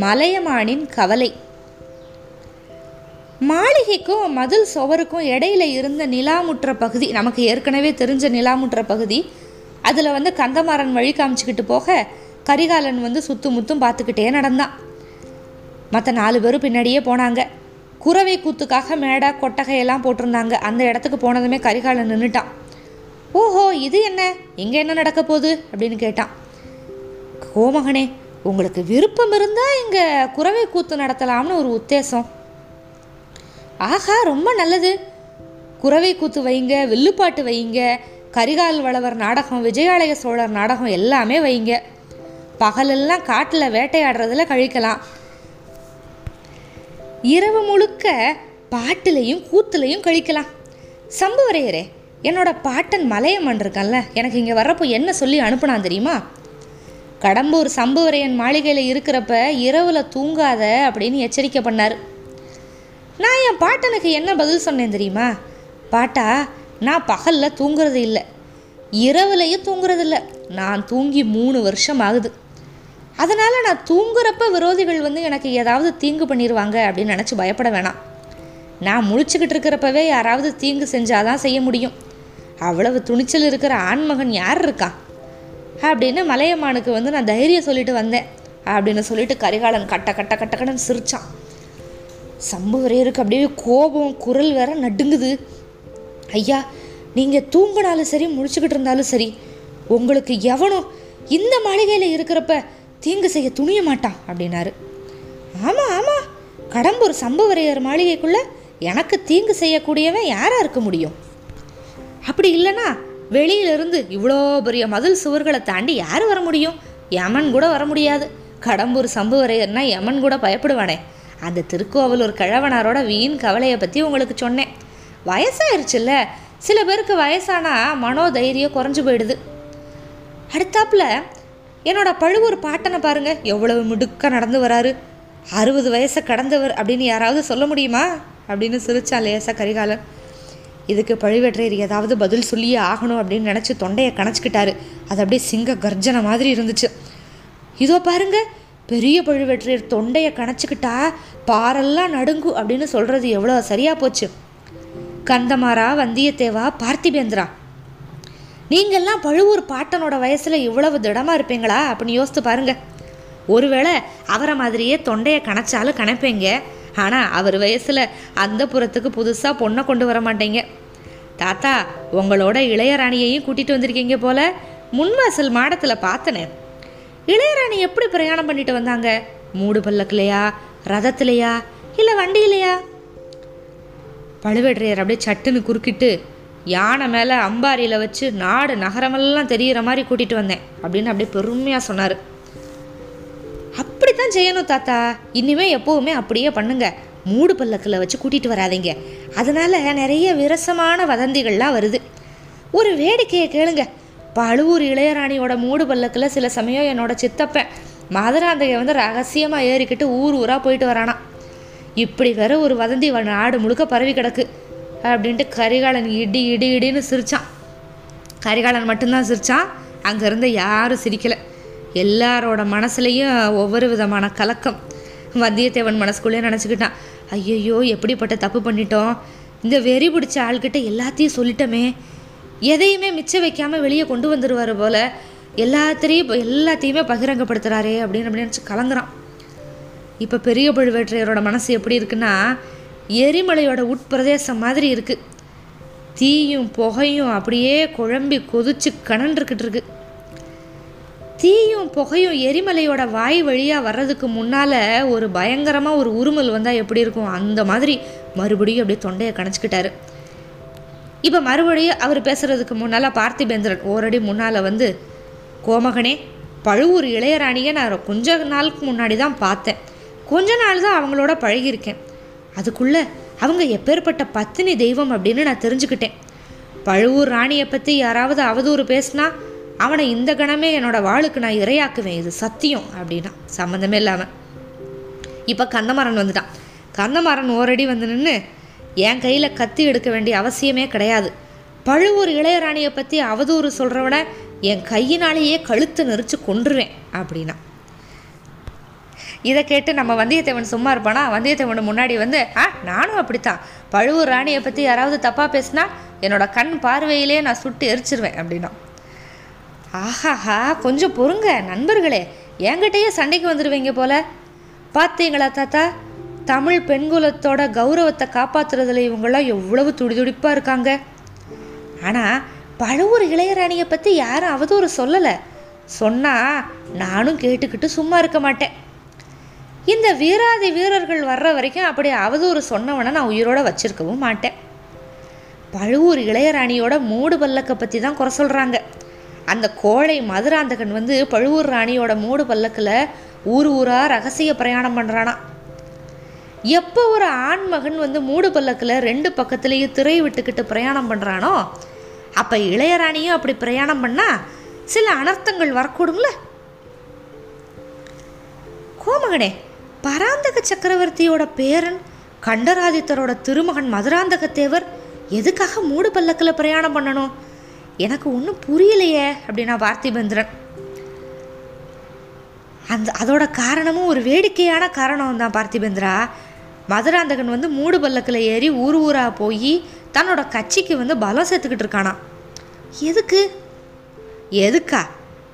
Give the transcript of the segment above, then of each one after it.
மலையமானின் கவலை. மாளிகைக்கும் மதில் சுவருக்கும் இடையில இருந்த நிலாமுற்ற பகுதி நமக்கு ஏற்கனவே தெரிஞ்ச நிலாமுற்ற பகுதி அதில் வந்து கந்தமாறன் வழி காமிச்சிக்கிட்டு போக கரிகாலன் வந்து சுத்து முத்தும் பார்த்துக்கிட்டே நடந்தான். மற்ற நாலு பேரும் பின்னாடியே போனாங்க. குறவை கூத்துக்காக மேடை கொட்டகையெல்லாம் போட்டிருந்தாங்க. அந்த இடத்துக்கு போனதுமே கரிகாலன் நின்றுட்டான் ஓஹோ இது என்ன? இங்கே என்ன நடக்க போகுது? அப்படின்னு கேட்டான். கோமகனே உங்களுக்கு விருப்பம் இருந்தால் இங்கே குறவை கூத்து நடத்தலாம்னு ஒரு உத்தேசம். ஆஹா ரொம்ப நல்லது. குறவை கூத்து வைங்க வில்லுப்பாட்டு வைங்க கரிகால் வளவர் நாடகம் விஜயாலய சோழர் நாடகம் எல்லாமே வைங்க. பகலெல்லாம் காட்டில் வேட்டையாடுறதுல கழிக்கலாம். இரவு முழுக்க பாட்டிலையும் கூத்துலையும் கழிக்கலாம். சம்புவரையரே என்னோட பாட்டன் மலையம்மன் இருக்கான்ல எனக்கு இங்கே வர்றப்போ என்ன சொல்லி அனுப்புனான் தெரியுமா? கடம்பூர் சம்புவரையன் மாளிகையில் இருக்கிறப்ப இரவில் தூங்காத அப்படின்னு எச்சரிக்கை பண்ணார். நான் என் பாட்டனுக்கு என்ன பதில் சொன்னேன் தெரியுமா? பாட்டா நான் பகலில் தூங்குறது இல்லை. இரவுலையும் தூங்குறது இல்லை. நான் தூங்கி மூணு வருஷம் ஆகுது. அதனால் நான் தூங்குறப்ப விரோதிகள் வந்து எனக்கு ஏதாவது தீங்கு பண்ணிடுவாங்க அப்படின்னு நினச்சி பயப்பட வேணாம். நான் முழிச்சுக்கிட்டு இருக்கிறப்பவே யாராவது தீங்கு செஞ்சாதான் செய்ய முடியும். அவ்வளவு துணிச்சல் இருக்கிற ஆண்மகன் யார் இருக்கான் அப்படின்னு மலையம்மானுக்கு வந்து நான் தைரியம் சொல்லிட்டு வந்தேன். அப்படின்னு சொல்லிட்டு கரிகாலன் கட்ட கட்ட கட்ட கடன் சிரிச்சான். சம்புவரையருக்கு அப்படியே கோபம் குரல் வேற நடுங்குது. ஐயா நீங்கள் தூங்கினாலும் சரி முடிச்சுக்கிட்டு இருந்தாலும் சரி உங்களுக்கு எவனும் இந்த மாளிகையில் இருக்கிறப்ப தீங்கு செய்ய துணிய மாட்டான் அப்படின்னாரு. ஆமாம் ஆமாம் கடம்பூர் சம்புவரையர் மாளிகைக்குள்ளே எனக்கு தீங்கு செய்யக்கூடியவன் யாராக இருக்க முடியும்? அப்படி இல்லைன்னா வெளியிலிருந்து இவ்வளோ பெரிய மதில் சுவர்களை தாண்டி யார் வர முடியும்? யமன் கூட வர முடியாது. கடம்பூர் சம்புவரையர்னா யமன் கூட பயப்படுவானே. அந்த திருக்கோவலூர் கிழவனாரோட வீண் கவலையை பற்றி உங்களுக்கு சொன்னேன். வயசாயிருச்சுல்ல. சில பேருக்கு வயசானா மனோதைரியம் குறைஞ்சு போயிடுது. அடுத்தாப்புல என்னோட பழுவூர் பாட்டனை பாருங்க. எவ்வளவு மிடுக்க நடந்து வராரு. அறுபது வயசை கடந்தவர் அப்படின்னு யாராவது சொல்ல முடியுமா? அப்படின்னு சிரிச்சான் லேசா கரிகாலன். இதுக்கு பழுவேற்றையர் ஏதாவது பதில் சொல்லியே ஆகணும் அப்படின்னு நினச்சி தொண்டையை கணச்சிக்கிட்டாரு. அது அப்படியே சிங்க கர்ஜனை மாதிரி இருந்துச்சு. இதோ பாருங்க பெரிய பழுவேற்றையர் தொண்டையை கணச்சிக்கிட்டா பாரெல்லாம் நடுங்கு அப்படின்னு சொல்கிறது எவ்வளோ சரியாக போச்சு. கந்தமாரா வந்தியத்தேவா பார்த்திபேந்திரா நீங்கள்லாம் பழுவூர் பாட்டனோட வயசில் இவ்வளவு திடமாக இருப்பீங்களா? அப்படின்னு யோசித்து பாருங்கள் ஒருவேளை அவரை மாதிரியே தொண்டையை கணச்சாலும் கணப்பீங்க. ஆனால் அவர் வயசில் அந்த புறத்துக்கு புதுசாக பொண்ணை கொண்டு வர மாட்டேங்க. தாத்தா உங்களோட இளையராணியையும் கூட்டிகிட்டு வந்திருக்கீங்க போல? முன்வாசல் மாடத்தில் பார்த்தனே. இளையராணி எப்படி பிரயாணம் பண்ணிட்டு வந்தாங்க? மூடு பல்லக்குலையா? ரதத்துலையா? இல்லை வண்டியிலையா? பழுவேற்றையர் அப்படியே சட்டுன்னு குறுக்கிட்டு யானை மேலே அம்பாரியில் வச்சு நாடு நகரமெல்லாம் தெரிகிற மாதிரி கூட்டிகிட்டு வந்தேன் அப்படின்னு அப்படியே பெருமையாக சொன்னார். அப்படி தான் செய்யணும் தாத்தா. இனிமே எப்போவுமே அப்படியே பண்ணுங்க. மூடு பல்லக்கில் வச்சு கூட்டிகிட்டு வராதீங்க. அதனால் நிறைய விரசமான வதந்திகள்லாம் வருது. ஒரு வேடிக்கையை கேளுங்க. பழுவூர் இளையராணியோட மூடு பல்லக்கில் சில சமயம் என்னோட சித்தப்பன் மதுராந்தகை வந்து ரகசியமாக ஏறிக்கிட்டு ஊர் ஊராக போயிட்டு வரானா. இப்படி வேற ஒரு வதந்தி வ- நாடு முழுக்க பரவி கிடக்கு. அப்படின்ட்டு கரிகாலன் இடி இடி இடின்னு சிரிச்சான். கரிகாலன் மட்டும்தான் சிரிச்சான். அங்கேருந்து யாரும் சிரிக்கலை. எல்லாரோட மனசுலையும் ஒவ்வொரு விதமான கலக்கம். வந்தியத்தேவன் மனசுக்குள்ளேயே நினச்சிக்கிட்டான். ஐயையோ எப்படிப்பட்ட தப்பு பண்ணிட்டோம்? இந்த வெறி பிடிச்ச ஆள்கிட்ட எல்லாத்தையும் சொல்லிட்டோமே. எதையுமே மிச்சம் வைக்காமல் வெளியே கொண்டு வந்துடுவார் போல் எல்லாத்திலையும் எல்லாத்தையுமே பகிரங்கப்படுத்துகிறாரே அப்படின்னு அப்படின்னு நினச்சி கலங்குறான். இப்போ பெரிய பழுவேற்றையரோட மனசு எப்படி இருக்குன்னா எரிமலையோட உட்பிரதேசம் மாதிரி இருக்குது தீயும் புகையும் அப்படியே குழம்பி கொதிச்சு கனன்றுக்கிட்டு இருக்குது தீயும் புகையும் எரிமலையோட வாய் வழியாக வர்றதுக்கு முன்னால் ஒரு பயங்கரமாக ஒரு உருமல் வந்தால் எப்படி இருக்கும்? அந்த மாதிரி மறுபடியும் அப்படியே தொண்டையை கணச்சிக்கிட்டாரு. இப்போ மறுபடியும் அவர் பேசுகிறதுக்கு முன்னால் பார்த்திபேந்திரன் ஓரடி முன்னால் வந்து கோமகனே பழுவூர் இளையராணியை நான் கொஞ்ச நாளுக்கு முன்னாடி தான் பார்த்தேன். கொஞ்ச நாள் தான் அவங்களோட பழகியிருக்கேன். அதுக்குள்ளே அவங்க எப்பேற்பட்ட பத்தினி தெய்வம் அப்படின்னு நான் தெரிஞ்சுக்கிட்டேன். பழுவூர் ராணியை பற்றி யாராவது அவதூறு பேசினா அவனை இந்த கணமே என்னோட வாளுக்கு நான் இரையாக்குவேன். இது சத்தியம் அப்படின்னா. சம்மந்தமே இல்லாமல் இப்போ கந்தமாறன் வந்துட்டான். கந்தமாறன் ஓரடி வந்து நின்று என் கையில் கத்தி எடுக்க வேண்டிய அவசியமே கிடையாது. பழுவூர் இளையராணியை பற்றி அவதூறு சொல்கிறவன என் கையினாலேயே கழுத்து நெரிச்சு கொன்றுவேன். அப்படின்னா. இதை கேட்டு நம்ம வந்தியத்தேவன் சும்மா இருப்பானா? வந்தியத்தேவன் முன்னாடி வந்து ஆ நானும் அப்படித்தான். பழுவூர் ராணியை பற்றி யாராவது தப்பாக பேசினா என்னோட கண் பார்வையிலே நான் சுட்டு எரிச்சிருவேன். அப்படின்னா. ஆஹாஹா கொஞ்சம் பொறுங்க நண்பர்களே. என்கிட்டயே சண்டைக்கு வந்துடுவீங்க போல. பார்த்தீங்களா தாத்தா? தமிழ் பெண்குலத்தோட கௌரவத்தை காப்பாற்றுறதுல இவங்களாம் எவ்வளவு துடிதுடிப்பாக இருக்காங்க. ஆனால் பழுவூர் இளையராணியை பற்றி யாரும் அவதூறு சொல்லலை. சொன்னால் நானும் கேட்டுக்கிட்டு சும்மா இருக்க மாட்டேன். இந்த வீராதி வீரர்கள் வர்ற வரைக்கும் அப்படி அவதூறு சொன்னவனை நான் உயிரோட வச்சிருக்கவும் மாட்டேன். பழுவூர் இளையராணியோட மூடு பல்லக்கை பற்றி தான் குறை சொல்கிறாங்க அந்த கோழை மதுராந்தகன் வந்து பழுவூர் ராணியோட மூடு பல்லக்கில் ஊர் ஊராக ரகசிய பிரயாணம் பண்ணுறானா எப்போ ஒரு ஆண்மகன் வந்து மூடு பல்லக்கில் ரெண்டு பக்கத்துலேயும் திரை விட்டுக்கிட்டு பிரயாணம் பண்ணுறானோ அப்போ இளையராணியும் அப்படி பிரயாணம் பண்ணால் சில அனர்த்தங்கள் வரக்கூடுங்கள கோமகனே பராந்தக சக்கரவர்த்தியோட பேரன் கண்டராதித்தரோட திருமகன் மதுராந்தக தேவர் எதுக்காக மூடு பல்லக்கில் பிரயாணம் பண்ணணும்? எனக்கு ஒன்றும் புரியலையே அப்படின்னா பார்த்திபேந்திரன் அந்த அதோட காரணமும் ஒரு வேடிக்கையான காரணம் தான் பார்த்திபேந்திரா மதுராந்தகன் வந்து மூடு பல்லக்கில் ஏறி ஊர் ஊராக போய் தன்னோட கட்சிக்கு வந்து பலம் சேர்த்துக்கிட்டு இருக்கானா. எதுக்கு? எதுக்கா?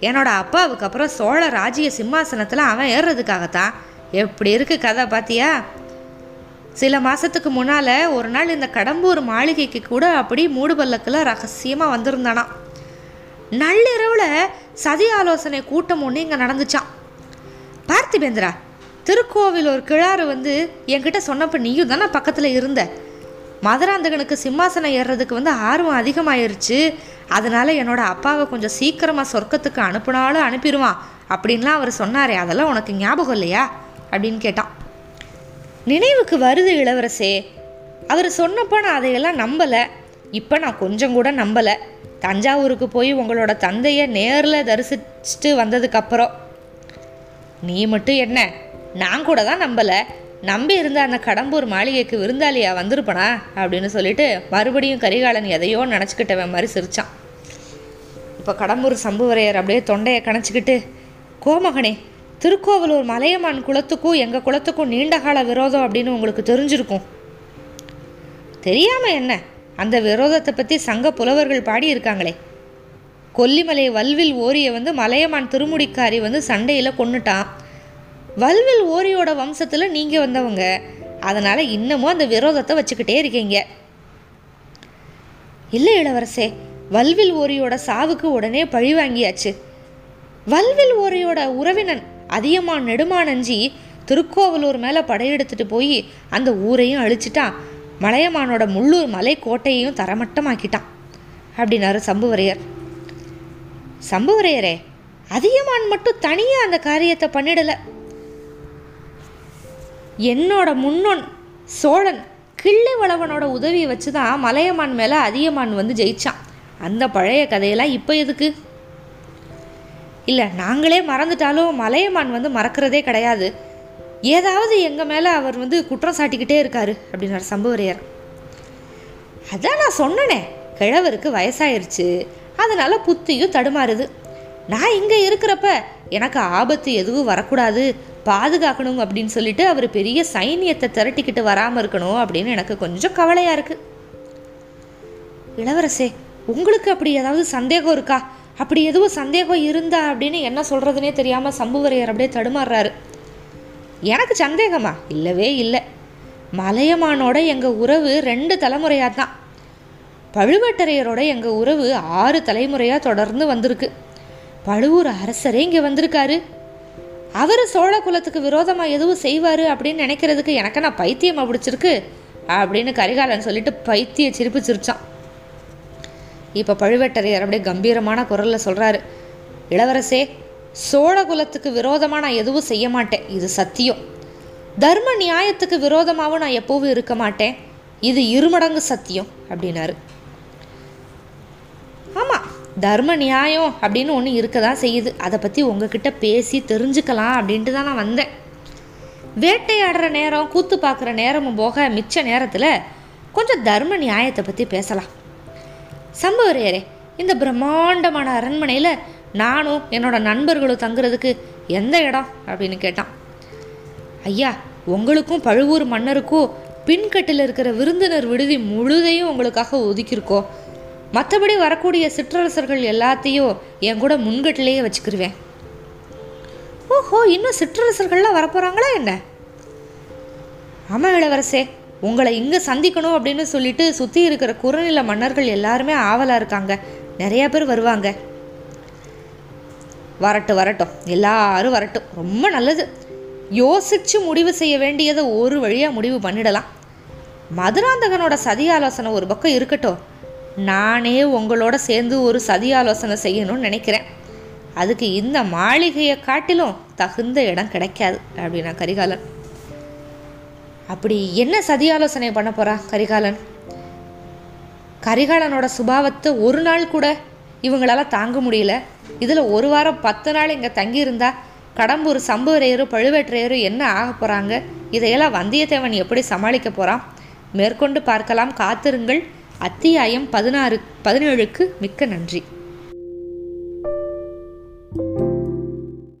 என்னோட அப்பாவுக்கு அப்புறம் சோழ ராஜ்ய சிம்மாசனத்தில் அவன் ஏறுறதுக்காகத்தான். எப்படி இருக்கு கதை பார்த்தியா சில மாதத்துக்கு முன்னால் ஒரு நாள் இந்த கடம்பூர் மாளிகைக்கு கூட அப்படி மூடுபல்லக்கில் ரகசியமாக வந்திருந்தானா. நள்ளிரவில் சதி ஆலோசனை கூட்டம் ஒன்று இங்கே நடந்துச்சான் பார்த்திபேந்திரா திருக்கோவில் ஒரு கிழாறு வந்து என்கிட்ட சொன்னப்ப நீயும் தானே பக்கத்தில் இருந்த. மதுராந்தகனுக்கு சிம்மாசனம் ஏறுறதுக்கு வந்து ஆர்வம் அதிகமாயிருச்சு. அதனால் என்னோட அப்பாவை கொஞ்சம் சீக்கிரமாக சொர்க்கத்துக்கு அனுப்புனாலும் அனுப்பிடுவான். அப்படின்லாம் அவர் சொன்னாரே அதெல்லாம் உனக்கு ஞாபகம் இல்லையா? அப்படின்னு கேட்டான். நினைவுக்கு வருது இளவரசே. அவர் சொன்னப்போ நான் அதையெல்லாம் நம்பலை. இப்போ நான் கொஞ்சம் கூட நம்பலை. தஞ்சாவூருக்கு போய் உங்களோட தந்தையை நேரில் தரிசிச்சுட்டு வந்ததுக்கப்புறம். நீ மட்டும் என்ன? நான் கூட தான் நம்பலை. நம்பி இருந்த அந்த கடம்பூர் மாளிகைக்கு விருந்தாளியா வந்திருப்பனா? அப்படின்னு சொல்லிட்டு மறுபடியும் கரிகாலன் எதையோ நினச்சிக்கிட்டவன் மாதிரி சிரிச்சான். இப்போ கடம்பூர் சம்புவரையர் அப்படியே தொண்டையை கணச்சிக்கிட்டு கோமகனே திருக்கோவலூர் மலையமான் குளத்துக்கும் எங்கள் குளத்துக்கும் நீண்டகால விரோதம் அப்படின்னு உங்களுக்கு தெரிஞ்சிருக்கும். தெரியாமல் என்ன? அந்த விரோதத்தை பற்றி சங்க புலவர்கள் பாடியிருக்காங்களே. கொல்லிமலை வல்வில் ஓரியை வந்து மலையமான் திருமுடிக்காரி வந்து சண்டையில் கொண்டுட்டான் வல்வில் ஓரியோட வம்சத்தில் நீங்கள் வந்தவங்க. அதனால் இன்னமும் அந்த விரோதத்தை வச்சுக்கிட்டே இருக்கீங்க. இல்லை இளவரசே வல்வில் ஓரியோட சாவுக்கு உடனே பழி வாங்கியாச்சு. வல்வில் ஓரியோட உறவினன் அதியமான் நெடுமானஞ்சி திருக்கோவலூர் மேலே படையெடுத்துட்டு போய் அந்த ஊரையும் அழிச்சிட்டான் மலையமானோட முள்ளூர் மலை கோட்டையையும் தரமட்டமாக்கிட்டான் அப்படின்னாரு சம்புவரையர். சம்புவரையரே அதியமான் மட்டும் தனியாக அந்த காரியத்தை பண்ணிடலை. என்னோட முன்னோன் சோழன் கிள்ளை வளவனோட உதவியை வச்சு தான் மலையமான் மேலே அதியமான் வந்து ஜெயிச்சான். அந்த பழைய கதையெல்லாம் இப்போ எதுக்கு? இல்லை நாங்களே மறந்துட்டாலும் மலையமான் வந்து மறக்கிறதே கிடையாது. ஏதாவது எங்கள் மேலே அவர் வந்து குற்றம் சாட்டிக்கிட்டே இருக்காரு அப்படின்னார் சம்புவரையர். அதான் நான் சொன்னனே கிழவருக்கு வயசாயிருச்சு அதனால் புத்தியும் தடுமாறுது. நான் இங்கே இருக்கிறப்ப எனக்கு ஆபத்து எதுவும் வரக்கூடாது பாதுகாக்கணும் அப்படின்னு சொல்லிட்டு அவர் பெரிய சைனியத்தை திரட்டிக்கிட்டு வராமல் இருக்கணும் அப்படின்னு எனக்கு கொஞ்சம் கவலையாக இருக்குது இளவரசே உங்களுக்கு அப்படி ஏதாவது சந்தேகம் இருக்கா? அப்படி எதுவும் சந்தேகம் இருந்தா அப்படின்னு என்ன சொல்கிறதுனே தெரியாமல் சம்புவரையர் அப்படியே தடுமாறுறாரு. எனக்கு சந்தேகமா? இல்லவே இல்லை. மலையமானோட எங்கள் உறவு ரெண்டு தலைமுறையாக தான் பழுவேட்டரையரோட எங்கள் உறவு ஆறு தலைமுறையாக தொடர்ந்து வந்திருக்கு. பழுவூர் அரசரே இங்கே வந்திருக்காரு. அவர் சோழ குலத்துக்கு விரோதமாக எதுவும் செய்வார் அப்படின்னு நினைக்கிறதுக்கு எனக்கு நான் பைத்தியமாக பிடிச்சிருக்கு? அப்படின்னு கரிகாலன் சொல்லிட்டு பைத்திய சிரிப்பு சிரிச்சான். இப்போ பழுவேட்டரையர் அப்படியே கம்பீரமான குரலில் சொல்கிறாரு இளவரசே சோழ குலத்துக்கு விரோதமாக நான் எதுவும் செய்ய மாட்டேன். இது சத்தியம். தர்ம நியாயத்துக்கு விரோதமாகவும் நான் எப்போவும் இருக்க மாட்டேன். இது இருமடங்கு சத்தியம் அப்படின்னாரு. ஆமாம் தர்ம நியாயம் அப்படின்னு ஒன்று இருக்க தான் செய்யுது. அதை பற்றி உங்ககிட்ட பேசி தெரிஞ்சுக்கலாம் அப்படின்ட்டு தான் நான் வந்தேன். வேட்டையாடுற நேரம் கூத்து பார்க்குற நேரமும் போக மிச்ச நேரத்தில் கொஞ்சம் தர்ம நியாயத்தை பற்றி பேசலாம். சம்பவரையரே இந்த பிரம்மாண்டமான அரண்மனையில் நானும் என்னோட நண்பர்களும் தங்குறதுக்கு எந்த இடம் அப்படின்னு கேட்டான். ஐயா உங்களுக்கும் பழுவூர் மன்னருக்கும் பின்கட்டில் இருக்கிற விருந்தினர் விடுதி முழுதையும் உங்களுக்காக ஒதுக்கியிருக்கோம். மற்றபடி வரக்கூடிய சிற்றரசர்கள் எல்லாத்தையும் என் கூட முன்கட்டிலேயே வச்சுக்கிருவேன். ஓஹோ இன்னும் சிற்றரசர்கள்லாம் வரப்போகிறாங்களா என்ன? ஆமாம் இளவரசே. உங்களை இங்கே சந்திக்கணும் அப்படின்னு சொல்லிட்டு சுற்றி இருக்கிற குறுநில மன்னர்கள் எல்லாருமே ஆவலாக இருக்காங்க. நிறையா பேர் வருவாங்க. வரட்டும் வரட்டும். எல்லாரும் வரட்டும். ரொம்ப நல்லது. யோசிச்சு முடிவு செய்ய வேண்டியதை ஒரு வழியாக முடிவு பண்ணிடலாம். மதுராந்தகனோட சதி ஆலோசனை ஒரு பக்கம் இருக்கட்டும். நானே உங்களோட சேர்ந்து ஒரு சதி ஆலோசனை செய்யணும்னு நினைக்கிறேன். அதுக்கு இந்த மாளிகையை காட்டிலும் தகுந்த இடம் கிடைக்காது அப்படின்னா கரிகாலன். அப்படி என்ன சதி ஆலோசனை பண்ண போறா கரிகாலன்? கரிகாலனோட சுபாவத்தை ஒரு நாள் கூட இவங்களால தாங்க முடியல. இதில் ஒரு வாரம் பத்து நாள் இங்கே தங்கியிருந்தா கடம்பூர் சம்புவரையரும் பழுவேற்றையரும் என்ன ஆக போகிறாங்க இதையெல்லாம் வந்தியத்தேவன் எப்படி சமாளிக்க போகிறான் மேற்கொண்டு பார்க்கலாம். காத்திருங்கள். அத்தியாயம் பதினாறு பதினேழுக்கு மிக்க நன்றி.